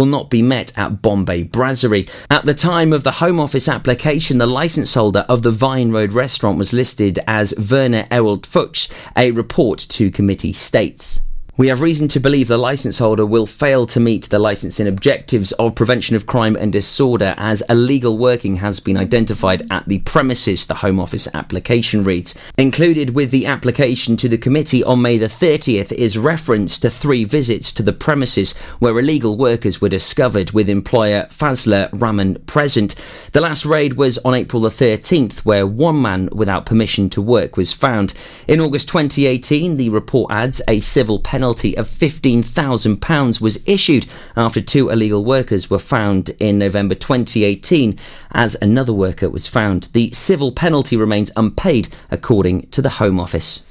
will not be met at Bombay Brasserie. At the time of the Home Office application, the licence holder of the Vine Road restaurant was listed as Werner Ewald Fuchs, a report to committee states. We have reason to believe the license holder will fail to meet the licensing objectives of prevention of crime and disorder as illegal working has been identified at the premises, the Home Office application reads. Included with the application to the committee on May the 30th is reference to three visits to the premises where illegal workers were discovered with employer Fazla Rahman present. The last raid was on April the 13th where one man without permission to work was found. In August 2018, the report adds a civil penalty penalty of £15,000 was issued after two illegal workers were found in November 2018, as another worker was found. The civil penalty remains unpaid, according to the Home Office.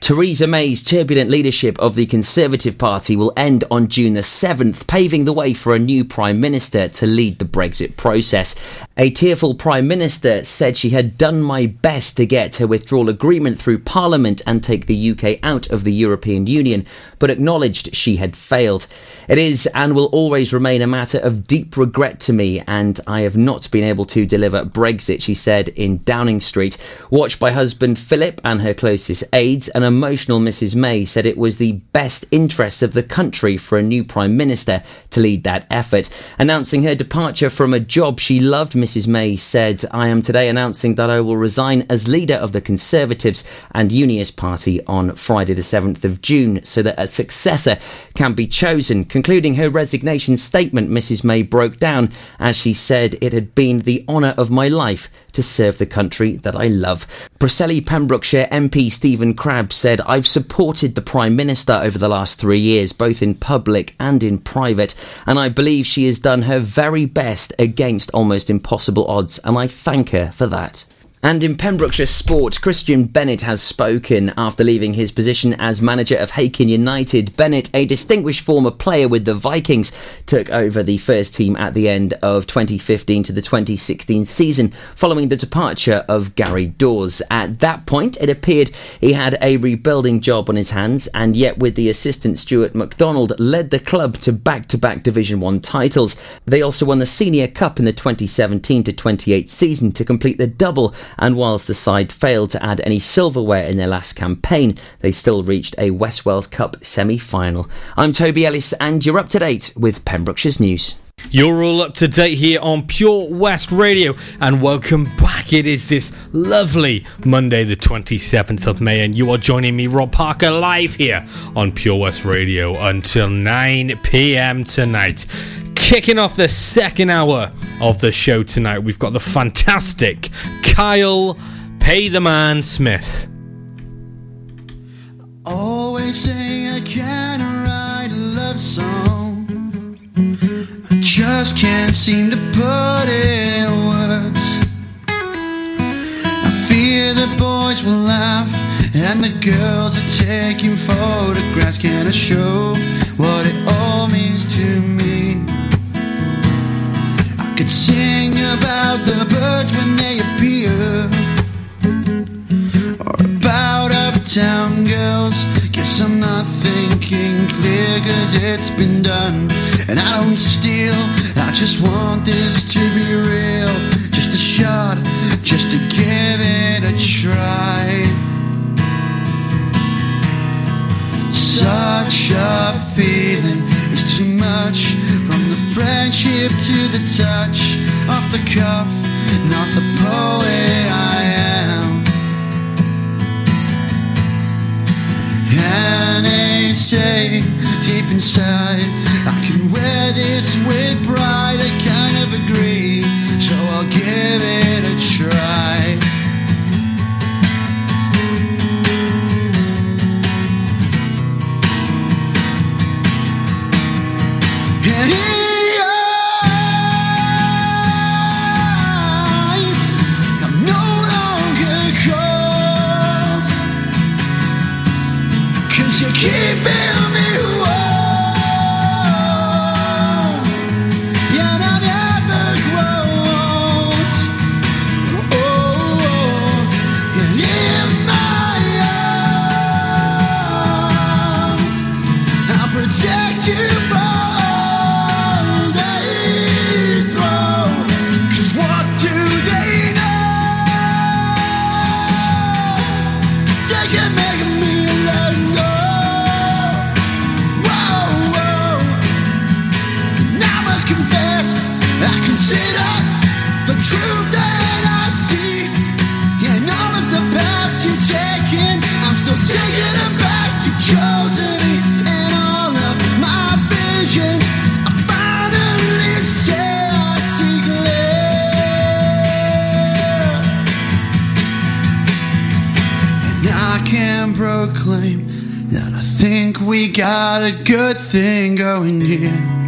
Theresa May's turbulent leadership of the Conservative Party will end on June the 7th, paving the way for a new Prime Minister to lead the Brexit process. A tearful Prime Minister said she had done my best to get her withdrawal agreement through Parliament and take the UK out of the European Union, but acknowledged she had failed. It is and will always remain a matter of deep regret to me, and I have not been able to deliver Brexit, she said in Downing Street. Watched by husband Philip and her closest aides, an emotional Mrs May said it was the best interests of the country for a new Prime Minister to lead that effort. Announcing her departure from a job she loved, Mrs May said, I am today announcing that I will resign as leader of the Conservatives and Unionist Party on Friday the 7th of June so that a successor can be chosen. Concluding her resignation statement, Mrs May broke down as she said it had been the honour of my life to serve the country that I love. Preseli Pembrokeshire MP Stephen Crabb said, I've supported the Prime Minister over the last three years, both in public and in private, and I believe she has done her very best against almost impossible odds, and I thank her for that. And in Pembrokeshire sport, Christian Bennett has spoken after leaving his position as manager of Hakin United. Bennett, a distinguished former player with the Vikings, took over the first team at the end of 2015 to the 2016 season following the departure of Gary Dawes. At that point, it appeared he had a rebuilding job on his hands, and yet with the assistant Stuart MacDonald led the club to back-to-back Division 1 titles. They also won the Senior Cup in the 2017 to 28 season to complete the double and whilst the side failed to add any silverware in their last campaign, they still reached a West Wales Cup semi final. I'm Toby Ellis, and you're up to date with Pembrokeshire's news. You're all up to date here on Pure West Radio, and welcome back. It is this lovely Monday, the 27th of May, and you are joining me, Rob Parker, live here on Pure West Radio until 9 pm tonight. Kicking off the second hour of the show tonight, we've got the fantastic Kyle Pay the Man Smith. Always say I can't write a love song. I just can't seem to put it in words. I fear the boys will laugh and the girls are taking photographs. Can I show what it all means to me? Could sing about the birds when they appear, or about uptown girls. Guess I'm not thinking clear, cause it's been done. And I don't steal, I just want this to be real. Friendship to the touch off the cuff, not the poet I am. And they say deep inside, I can wear this with pride. I kind of agree, so I'll give it Now I can proclaim that I think we got a good thing going here.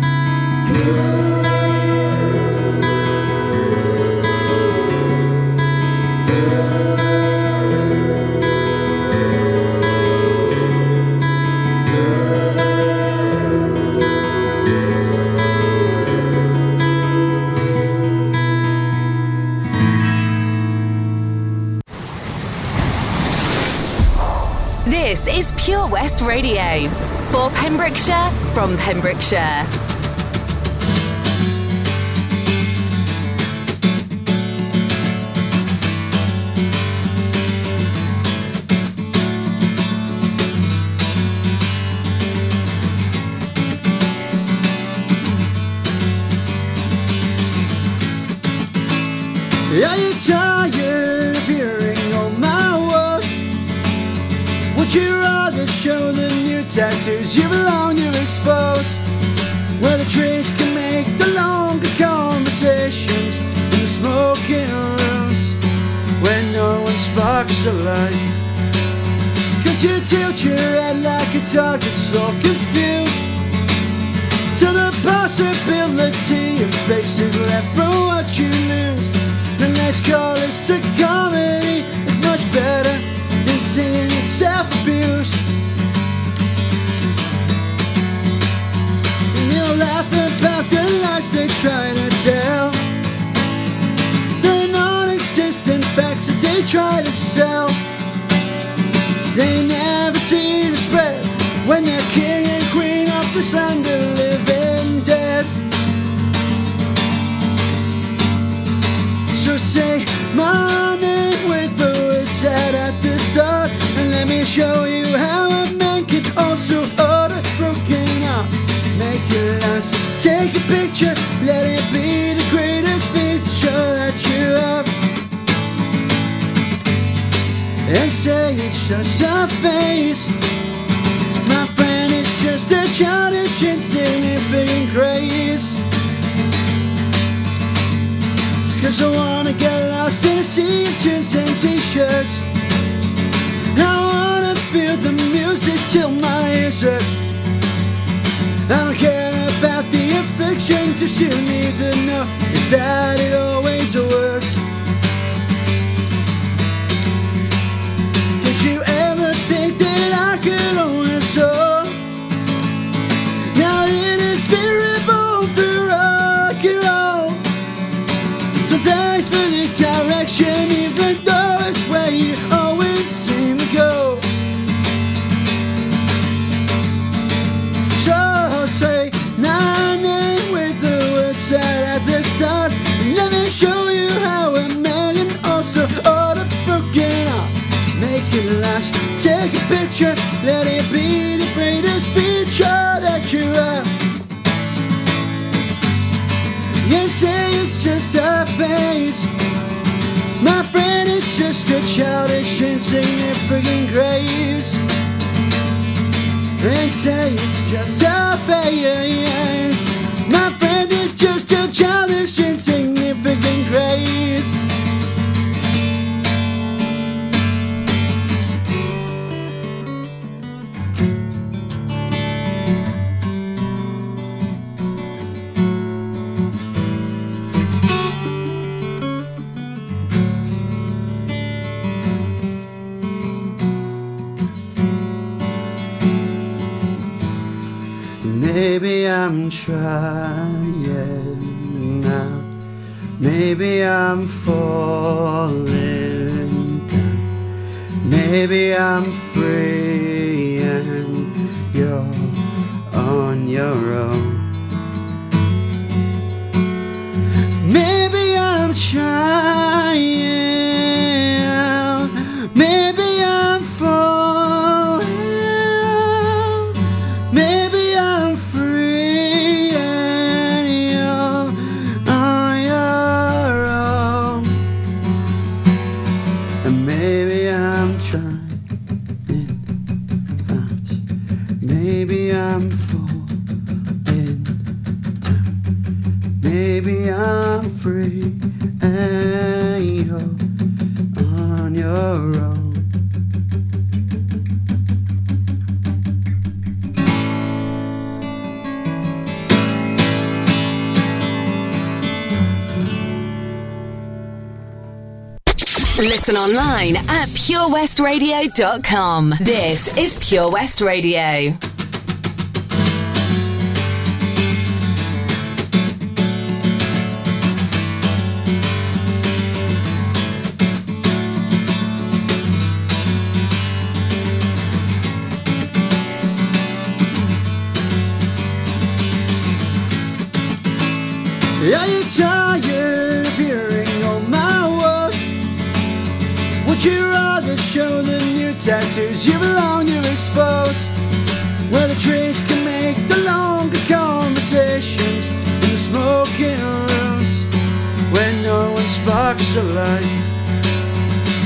Is Pure West Radio for Pembrokeshire from Pembrokeshire. Are you tattoos you belong you expose? Where the trees can make the longest conversations in the smoking rooms where no one sparks a light. Cause you tilt your head like a that's so confused to the possibility of space is left from what you lose. The let's call is a comedy. It's much better than singing it's self-abuse. Say my name with the word said at the start, and let me show you how a man can also order broken up. Make it last. Take a picture, let it be the greatest picture that you have and say it's just a phase. My friend, it's just a childish, insignificant craze. Cause I wanna get lost in a sea of tunes and t-shirts. I wanna feel the music till my ears hurt. I don't care about the affliction, just you need to know is that it always works. Let it be the greatest feature that you have. You say it's just a phase. My friend is just a childish, insignificant grace. And say it's just a phase. My friend is just a childish, I'm trying now. Maybe I'm falling down. Maybe I'm free and you're on your own. Maybe I'm trying. Online at purewestradio.com. This is Pure West Radio. Are you tired tattoos you belong you expose? Where the trees can make the longest conversations in the smoking rooms where no one sparks a light.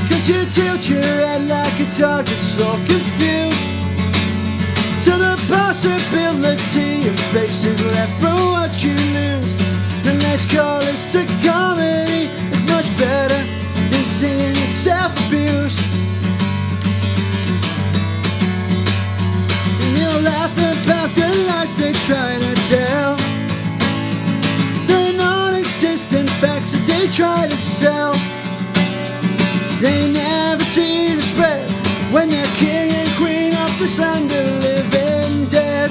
Cause you tilt your head like a that's so confused to the possibility of spaces left from what you lose. And let's call this a comedy. It's much better than seeing self-abuse. The lies they try to tell. The non-existent facts that they try to sell. They never see the spread when they're king and queen of the sun the living dead.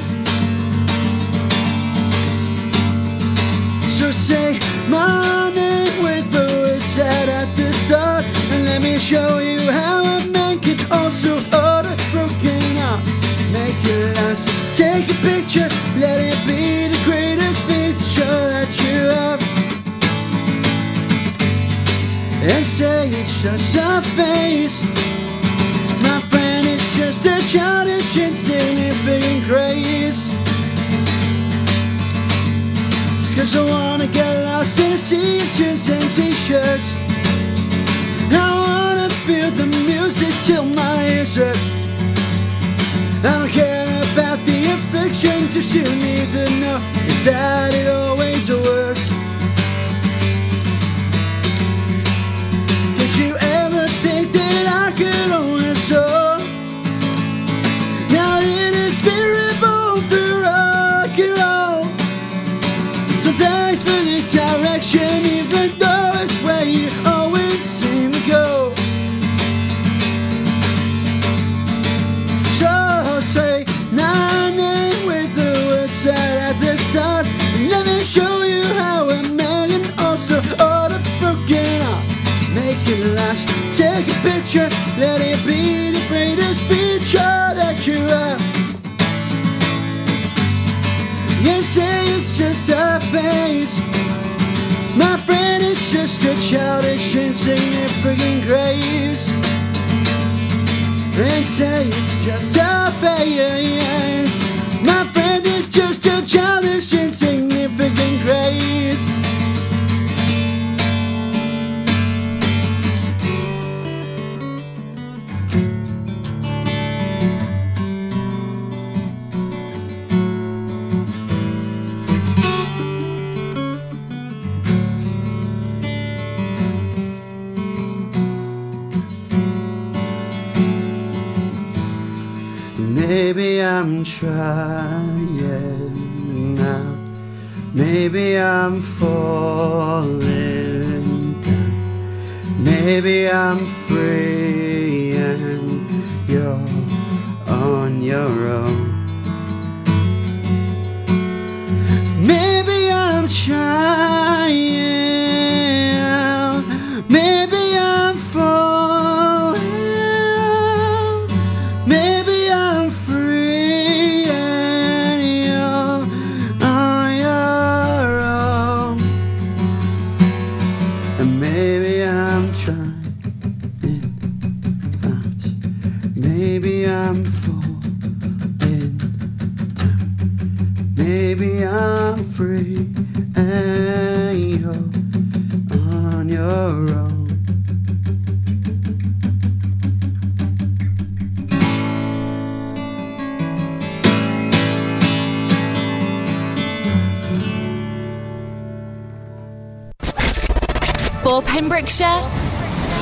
So say my name with the word said at the start, and let me show you how a man can also Take a picture, let it be the greatest picture that you have and say it's just a phase. My friend, it's just a childish, insignificant craze. Cause I wanna get lost in a sea of jeans and t-shirts. I wanna feel the music till my ears hurt. I don't care just you need to know is that it always works. Picture, let it be the greatest feature that you have. You say it's just a phase. My friend is just a childish, insignificant grace. And say it's just a phase. I'm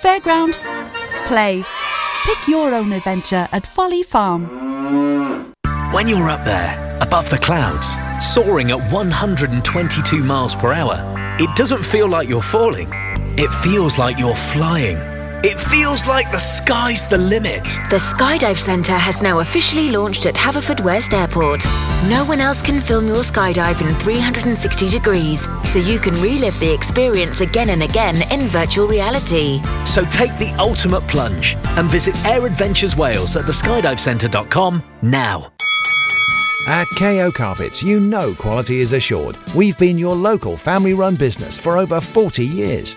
fairground, play. Pick your own adventure at Folly Farm. When you're up there, above the clouds, soaring at 122 miles per hour, it doesn't feel like you're falling. It feels like you're flying. It feels like the sky's the limit. The Skydive Centre has now officially launched at Haverfordwest Airport. No one else can film your skydive in 360 degrees, so you can relive the experience again and again in virtual reality. So take the ultimate plunge and visit Air Adventures Wales at theskydivecentre.com now. At KO Carpets, you know quality is assured. We've been your local family run business for over 40 years.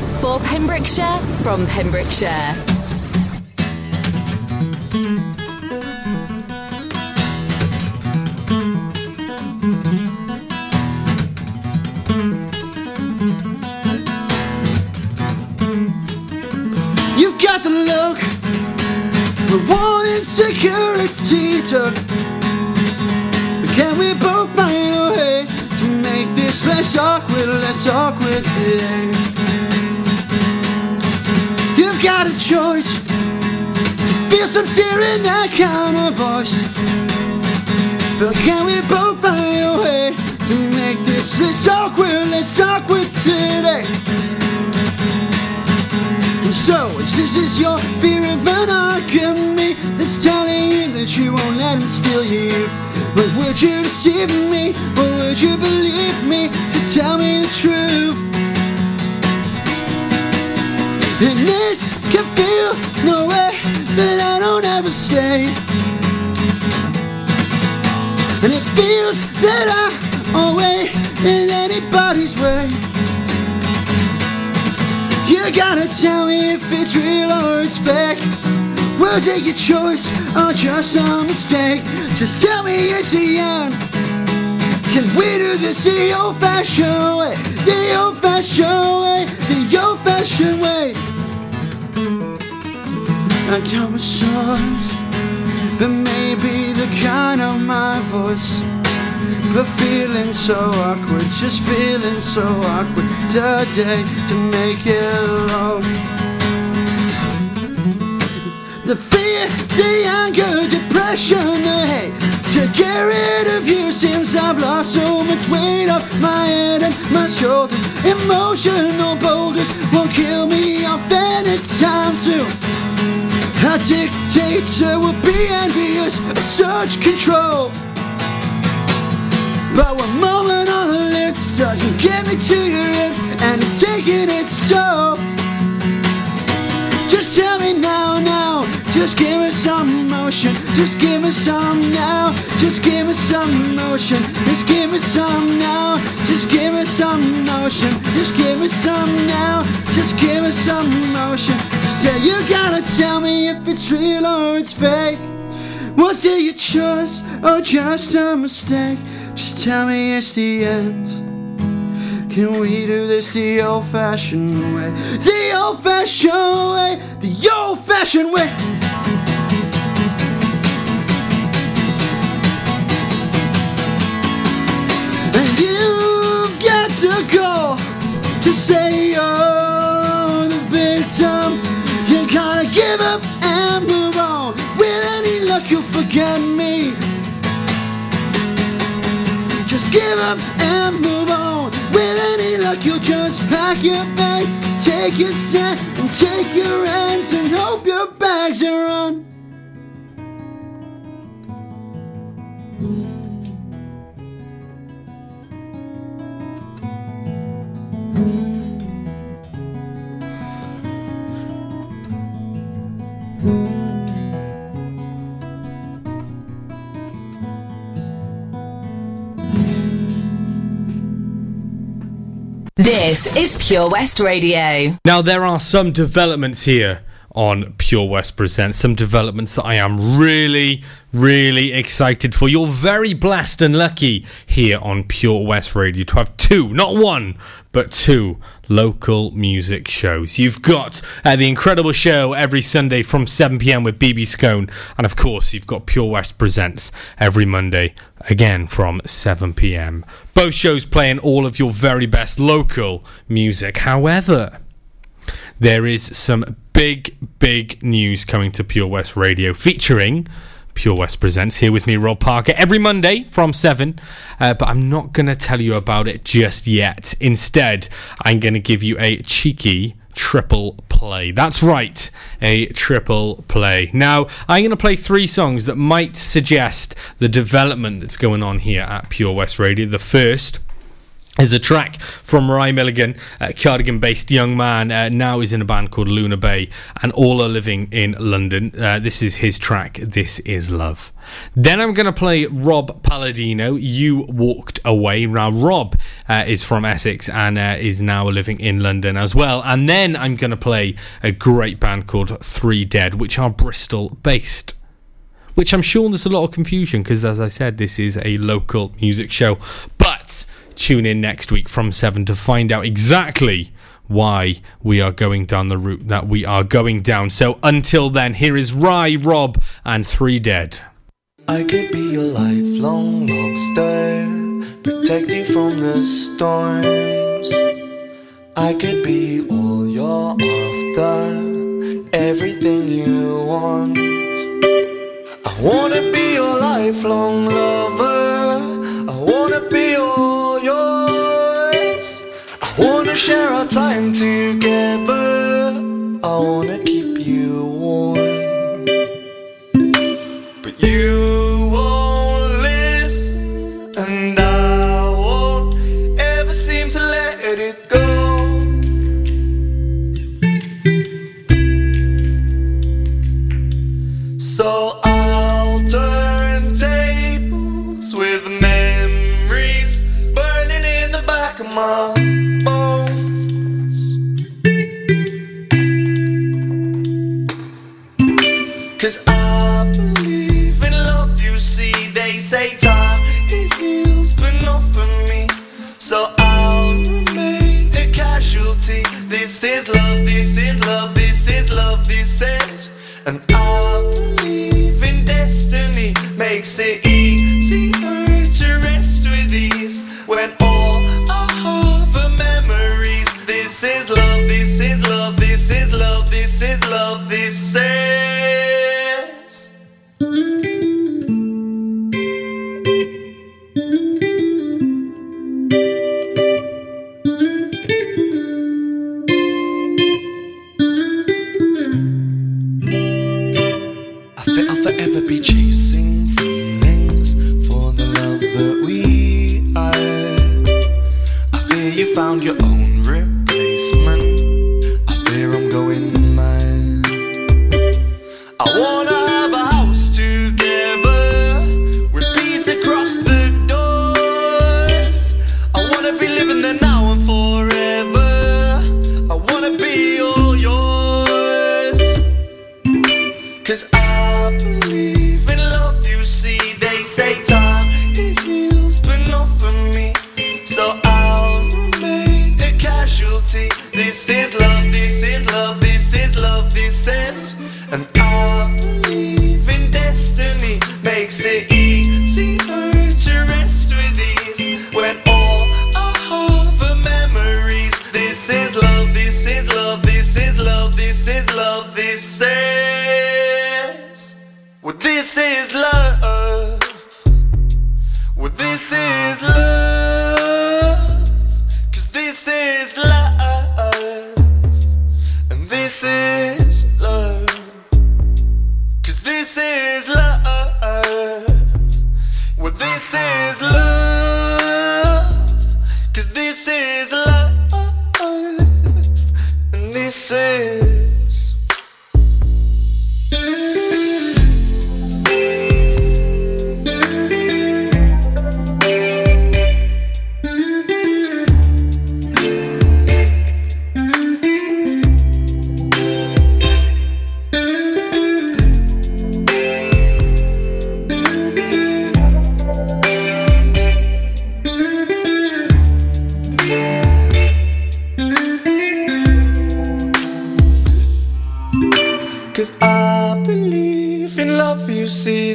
For Pembrokeshire, from Pembrokeshire. You've got the look for one insecurity took. Can we both find a way to make this less awkward, less awkward today? Choice to feel sincere in that kind of voice. But can we both find a way to make this less awkward, less awkward today? And so, if this is your fear of monogamy that's telling you that you won't let him steal you, but would you deceive me, or would you believe me to tell me the truth? And this can feel no way that I don't ever say. And it feels that I always in anybody's way. You gotta tell me if it's real or it's fake. Was it your choice or just a mistake? Just tell me it's the end. Can we do this the old fashioned way? I got my songs, but maybe the kind of my voice. But feeling so awkward, just feeling so awkward today to make it alone. The fear, the anger, depression, the hate to get rid of you seems I've lost so much weight off my head and my shoulders. Emotional boulders won't kill me off anytime soon. A dictator will be envious of such control. But one moment on the lips doesn't get me to your lips, and it's taking its toll. Just tell me now, now. Just give me some emotion. Just give me some now. Just give me some emotion. Just give me some now. Just give me some emotion. Just give me some now. Just give me some emotion. Say you gotta tell me if it's real or it's fake. Was it your choice or just a mistake? Just tell me it's the end. Can we do this the old fashioned way? The old fashioned way! The old fashioned way! And you've got to go to say you're give up and move on. With any luck, you'll forget me. Just give up and move on. With any luck, you'll just pack your bag, take your set, and take your ends, and hope your bags are on. This is Pure West Radio. Now, there are some developments here on Pure West Presents, some developments that I am really, really excited for. You're very blessed and lucky here on Pure West Radio to have two, not one, but two local music shows. You've got uh, the incredible show every Sunday from 7 pm with BB Scone, and of course, you've got Pure West Presents every Monday again from 7 pm. Both shows playing all of your very best local music. However, there is some big, big news coming to Pure West Radio featuring Pure West Presents here with me, Rob Parker, every Monday from 7. Uh, but I'm not going to tell you about it just yet. Instead, I'm going to give you a cheeky triple play. That's right, a triple play. Now, I'm going to play three songs that might suggest the development that's going on here at Pure West Radio. The first is a track from Mariah Milligan, a Cardigan based young man, uh, now is in a band called Luna Bay, and all are living in London. Uh, this is his track, This Is Love. Then I'm going to play Rob Palladino, You Walked Away. Now, Rob uh, is from Essex and uh, is now living in London as well. And then I'm going to play a great band called Three Dead, which are Bristol based which I'm sure there's a lot of confusion because, as I said, this is a local music show. But tune in next week from 7 to find out exactly why we are going down the route that we are going down. So until then, here is Rye, Rob, and Three Dead. I could be your lifelong lobster, protect you from the storms. I could be all you're after, everything you want. I wanna be your lifelong lover. Wanna share our time together. I wanna keep you warm. But you And I believe in destiny makes it easier to rest with ease when be chasing feelings for the love that we are. I fear you found your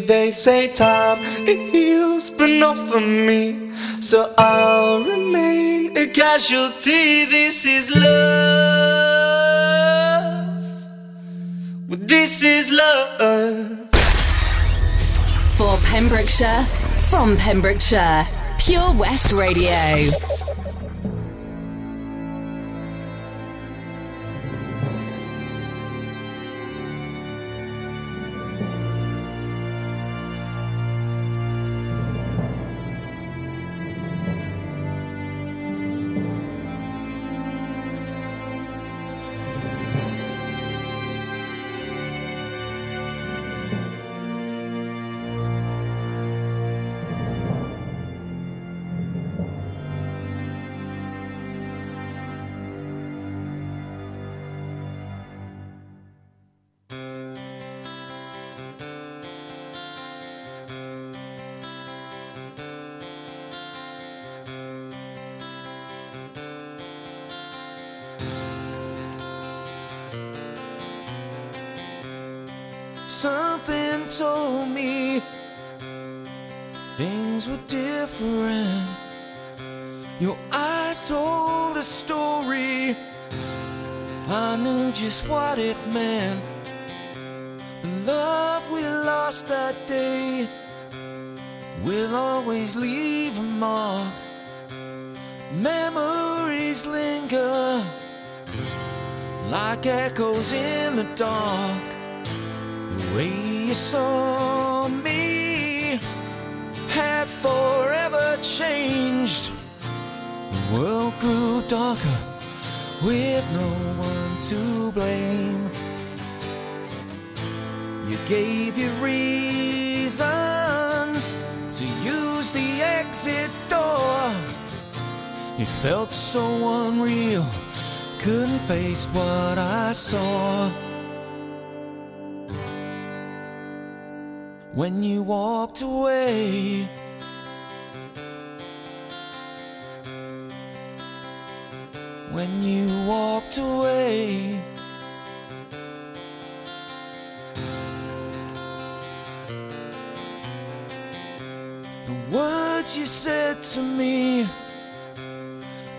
they say time it heals, but not for me. So I'll remain a casualty. This is love. This is love. For Pembrokeshire, from Pembrokeshire, Pure West Radio. World grew darker with no one to blame. You gave your reasons to use the exit door. It felt so unreal, couldn't face what I saw. when you walked away. When you walked away. The words you said to me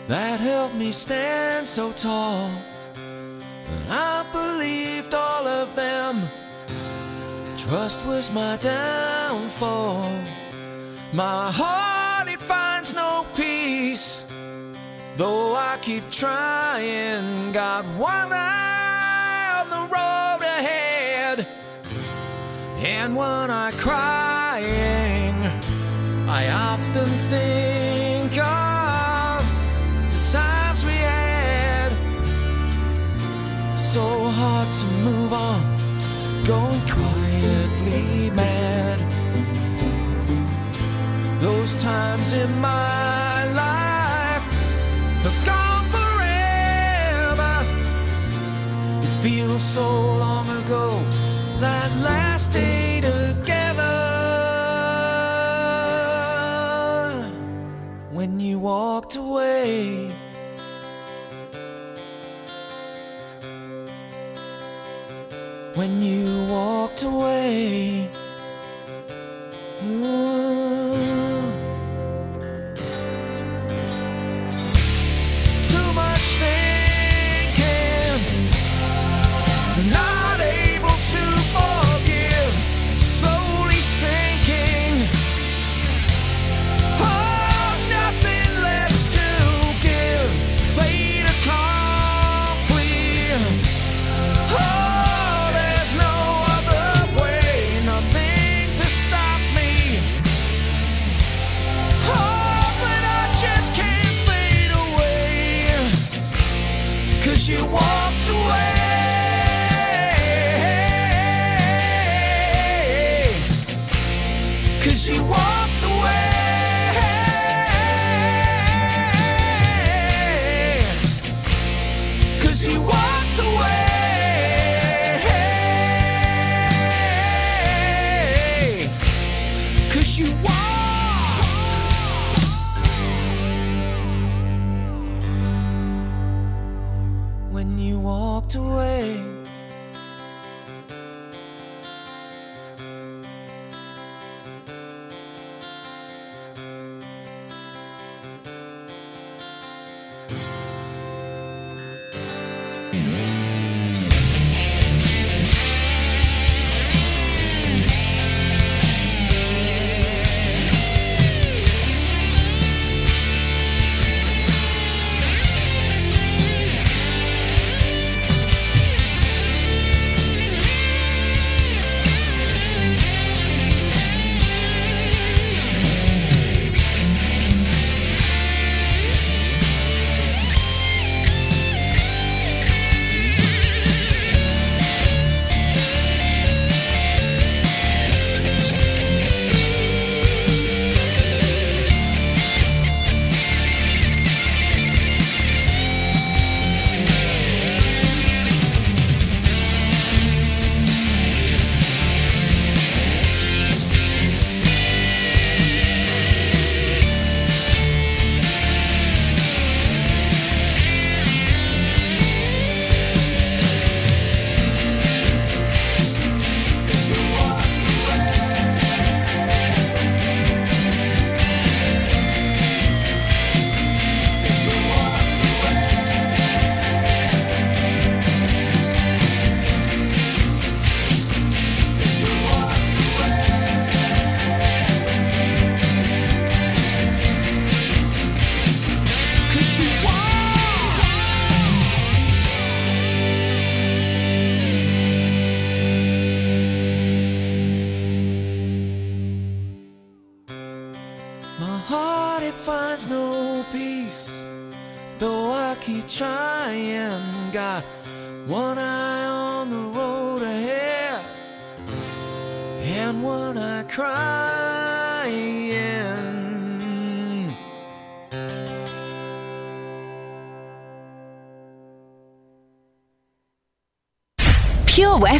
that helped me stand so tall. And I believed all of them. Trust was my downfall. My heart, it finds no peace. Though I keep trying, got one eye on the road ahead and one eye crying. I often think of the times we had. So hard to move on, going quietly mad. Those times in my life have gone forever. It feels so long ago, that last day together. When you walked away. When you walked away.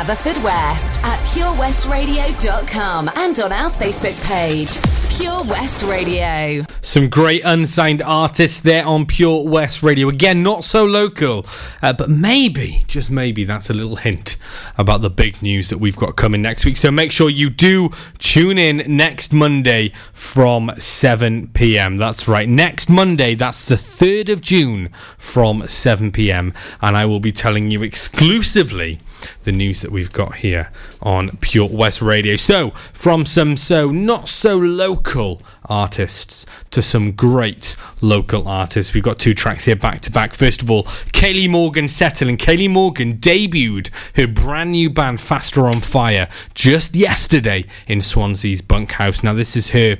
Studios in Haverfordwest at purewestradio.com and on our Facebook page. Pure West Radio. Some great unsigned artists there on Pure West Radio. Again, not so local, uh, but maybe, just maybe, that's a little hint about the big news that we've got coming next week. So make sure you do tune in next Monday from 7 pm. That's right, next Monday, that's the 3rd of June from 7 pm. And I will be telling you exclusively the news that we've got here on Pure West Radio. So, from some so not so local artists to some great local artists, we've got two tracks here back to back. First of all, Kaylee Morgan settling. Kaylee Morgan debuted her brand new band Faster on Fire just yesterday in Swansea's Bunkhouse. Now, this is her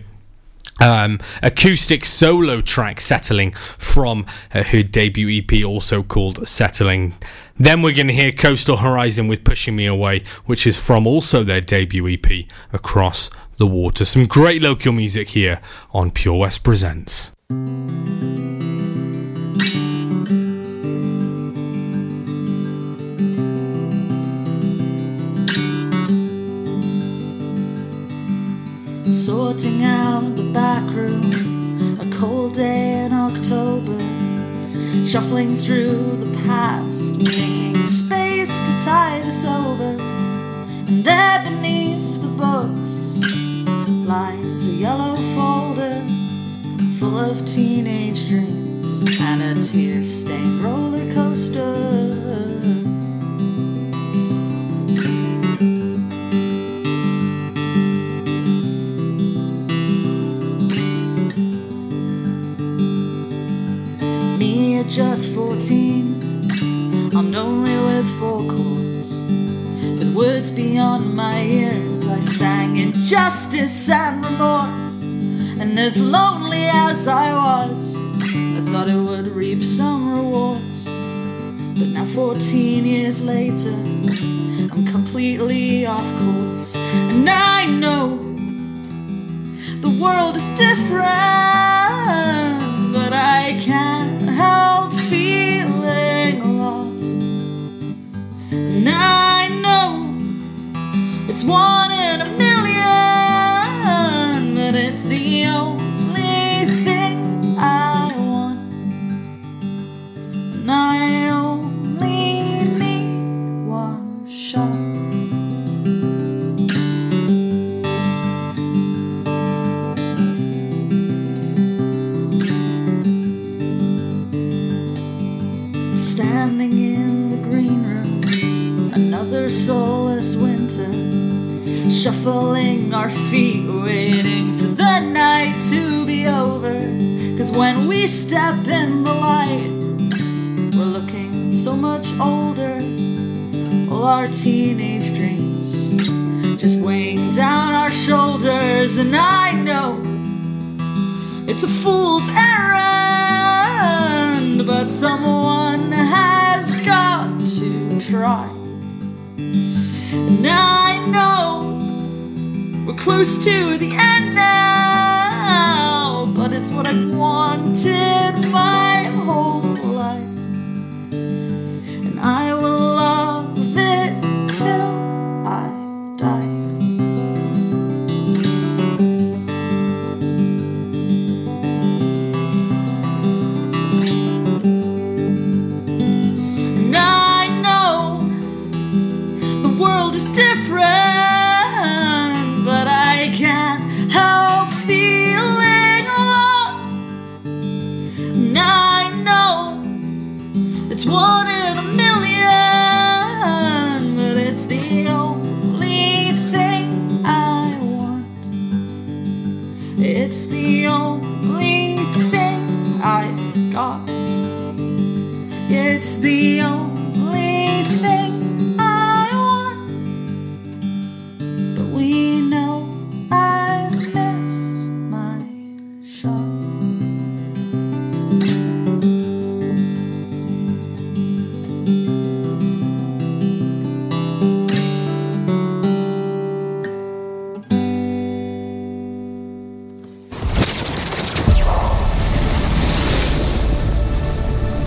um, acoustic solo track settling from uh, her debut EP, also called Settling. Then we're going to hear Coastal Horizon with Pushing Me Away, which is from also their debut EP, Across the Water. Some great local music here on Pure West Presents. Shuffling through the past, making space to tide us over. And there beneath the books lies a yellow folder full of teenage dreams and a tear stained roller coaster. 14, I'm with four chords. With words beyond my ears, I sang injustice and remorse. And as lonely as I was, I thought it would reap some rewards. But now, 14 years later, I'm completely off course. And I know the world is different, it's one in a million, but it's the only thing I want. And I only need one shot. Standing in the green room, another winter. Shuffling our feet, waiting for the night to be over. Cause when we step in the light, we're looking so much older. All our teenage dreams just weighing down our shoulders, and I know it's a fool's errand, but someone has got to try. And I know close to the end now, but it's what I've wanted my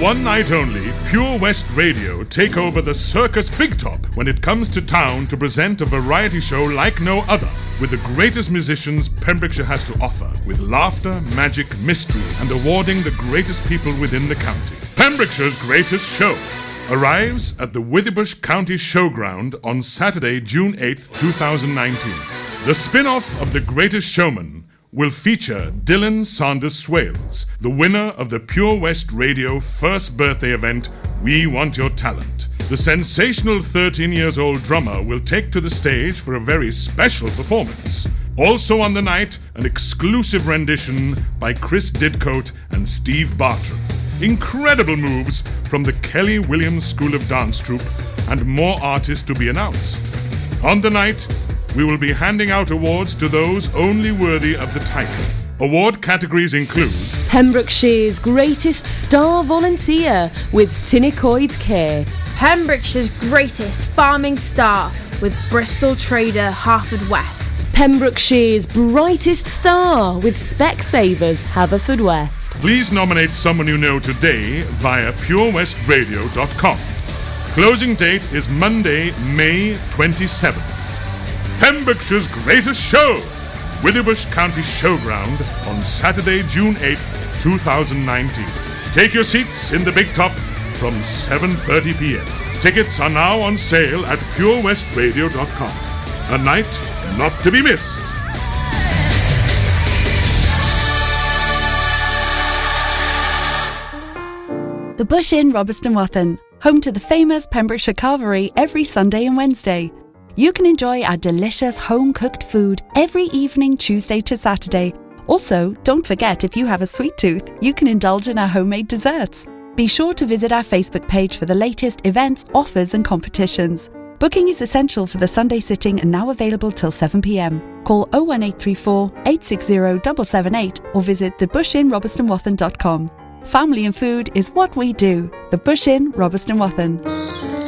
One night only, Pure West Radio take over the Circus Big Top when it comes to town to present a variety show like no other, with the greatest musicians Pembrokeshire has to offer, with laughter, magic, mystery, and awarding the greatest people within the county. Pembrokeshire's greatest show arrives at the Withybush County Showground on Saturday, June 8th, 2019. The spin off of The Greatest Showman will feature Dylan Sanders Swales, the winner of the Pure West Radio first birthday event, We Want Your Talent. The sensational 13 years old drummer will take to the stage for a very special performance. Also on the night, an exclusive rendition by Chris Didcote and Steve Bartram. Incredible moves from the Kelly Williams School of Dance Troupe, and more artists to be announced. On the night, we will be handing out awards to those only worthy of the title. Award categories include Pembrokeshire's greatest star volunteer with Tinnicoid Care. Pembrokeshire's greatest farming star with Bristol Trader Harford-West. Pembrokeshire's brightest star with Specsavers Haverfordwest. Please nominate someone you know today via purewestradio.com. Closing date is Monday, May 27th. Pembrokeshire's greatest show, Withybush County Showground on Saturday, June 8th, 2019. Take your seats in the big top from 7:30 p.m. Tickets are now on sale at purewestradio.com. A night not to be missed. The Bush Inn, Robertson Wathen, home to the famous Pembrokeshire Carvery every Sunday and Wednesday. You can enjoy our delicious home cooked food every evening, Tuesday to Saturday. Also, don't forget if you have a sweet tooth, you can indulge in our homemade desserts. Be sure to visit our Facebook page for the latest events, offers, and competitions. Booking is essential for the Sunday sitting and now available till 7 pm. Call 01834 860 778 or visit thebushinrobertsonwathen.com. Family and food is what we do. The Bush Inn, Robertson Wathen.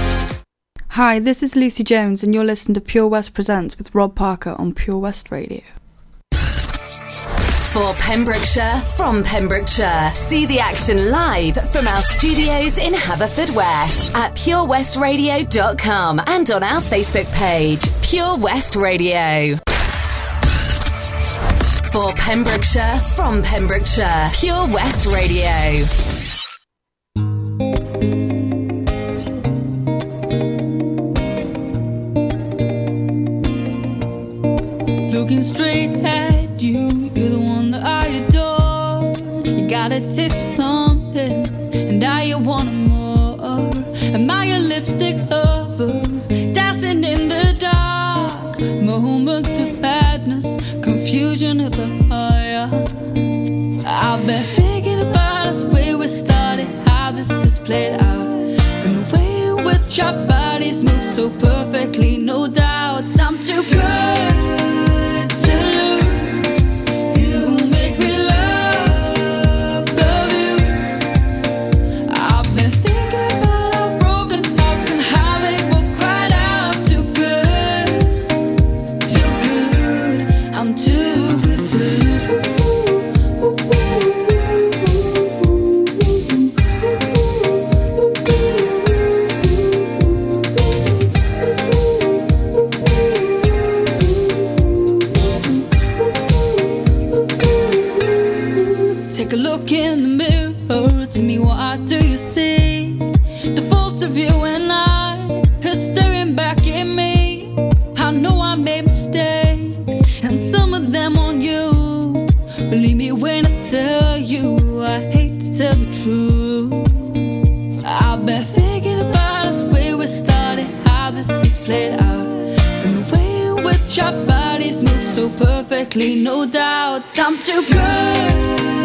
Hi, this is Lucy Jones, and you're listening to Pure West Presents with Rob Parker on Pure West Radio. For Pembrokeshire, from Pembrokeshire. See the action live from our studios in Haverfordwest at purewestradio.com and on our Facebook page, Pure West Radio. For Pembrokeshire, from Pembrokeshire, Pure West Radio. Looking straight at you, you're the one that I adore. You got a taste for something, and now you want more. Am I a lipstick lover, dancing in the dark? Moments of madness, confusion at the higher. I've been thinking about us where we started, how this is played out, and the way in which our bodies move so perfectly. You, I hate to tell the truth. I've been thinking about us where we started, how this is played out, and the way in which our bodies move so perfectly. No doubt, I'm too good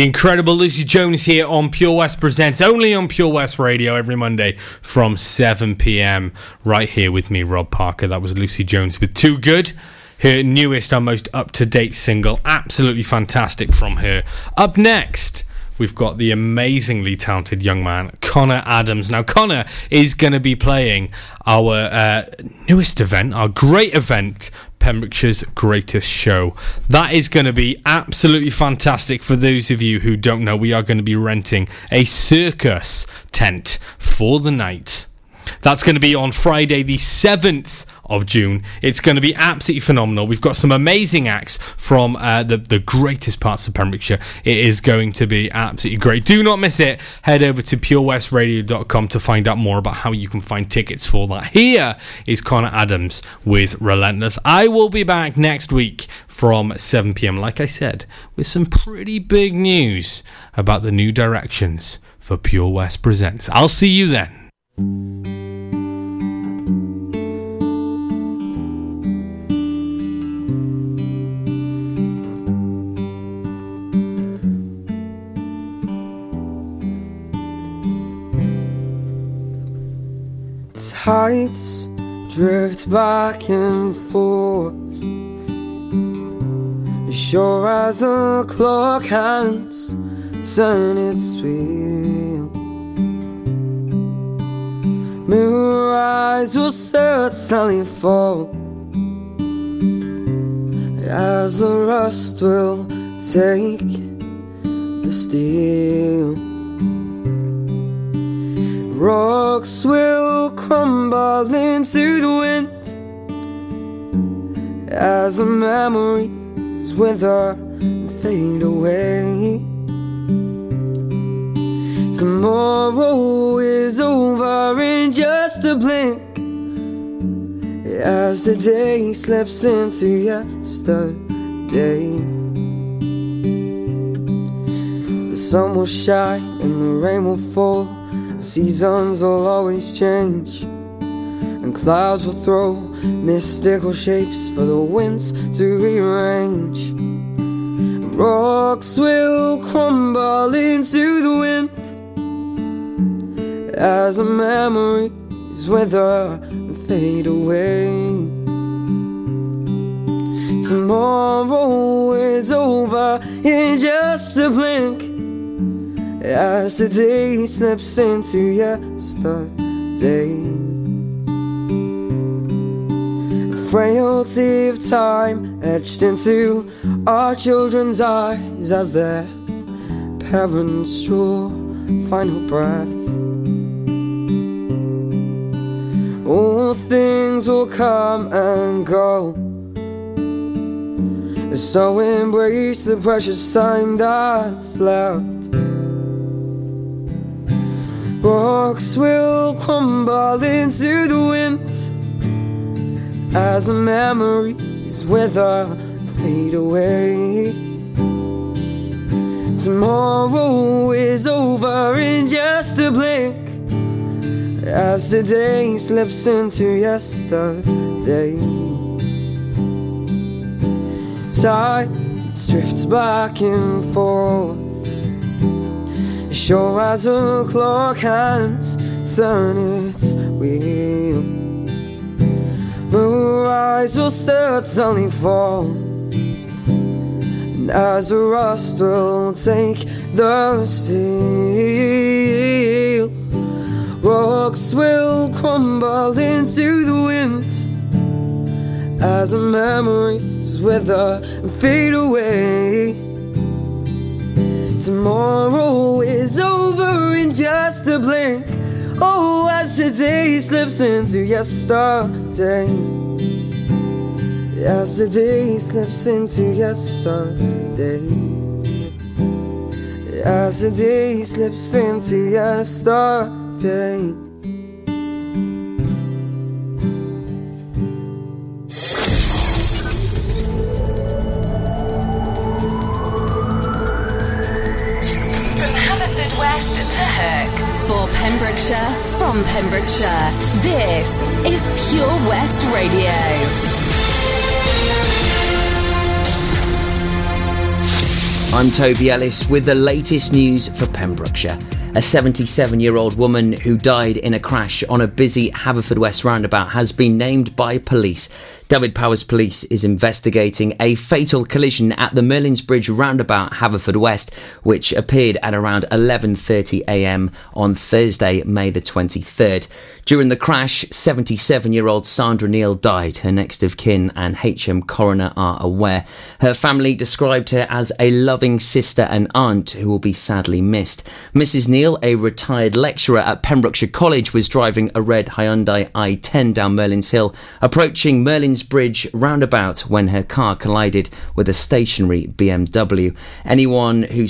The incredible Lucy Jones here on Pure West Presents, only on Pure West Radio every Monday from 7 pm. Right here with me, Rob Parker. That was Lucy Jones with Too Good, her newest and most up to date single. Absolutely fantastic from her. Up next, we've got the amazingly talented young man, Connor Adams. Now, Connor is going to be playing our uh, newest event, our great event, Pembrokeshire's greatest show. That is going to be absolutely fantastic for those of you who don't know. We are going to be renting a circus tent for the night. That's going to be on Friday, the 7th of June. It's going to be absolutely phenomenal. We've got some amazing acts from uh, the, the greatest parts of Pembrokeshire. It is going to be absolutely great. Do not miss it. Head over to purewestradio.com to find out more about how you can find tickets for that. Here is Connor Adams with Relentless. I will be back next week from 7 pm, like I said, with some pretty big news about the new directions for Pure West Presents. I'll see you then. Tides drift back and forth. Sure as a clock hands turn its wheel. Mirror eyes will certainly fall as the rust will take the steel. Rocks will crumble into the wind as the memories wither and fade away. Tomorrow is over in just a blink as the day slips into yesterday. The sun will shine and the rain will fall. Seasons will always change, and clouds will throw mystical shapes for the winds to rearrange. Rocks will crumble into the wind as memories wither and fade away. Tomorrow is over in just a blink as the day slips into yesterday. Frailty of time etched into our children's eyes as their parents draw final breath. All things will come and go. So embrace the precious time that's left. Rocks will crumble into the wind as the memories wither fade away. Tomorrow is over in just a blink as the day slips into yesterday. Tides drift back and forth Sure as a clock hands turn its wheel. Moon rise will certainly fall, and as the rust will take the steel, rocks will crumble into the wind as the memories wither and fade away. Tomorrow is over in just a blink. Oh, as the day slips into yesterday. As the day slips into yesterday. As the day slips into yesterday. Pembrokeshire, from Pembrokeshire, this is Pure West Radio. I'm Toby Ellis with the latest news for Pembrokeshire. A 77 year old woman who died in a crash on a busy Haverfordwest roundabout has been named by police. Dyfed-Powys Police is investigating a fatal collision at the Merlin's Bridge roundabout Haverfordwest West which appeared at around 11:30 a.m. on Thursday, May the 23rd. During the crash, 77-year-old Sandra Neal died. Her next of kin and HM coroner are aware. Her family described her as a loving sister and aunt who will be sadly missed. Mrs. Neal, a retired lecturer at Pembrokeshire College, was driving a red Hyundai i10 down Merlin's Hill, approaching Merlin's Bridge roundabout when her car collided with a stationary BMW. Anyone who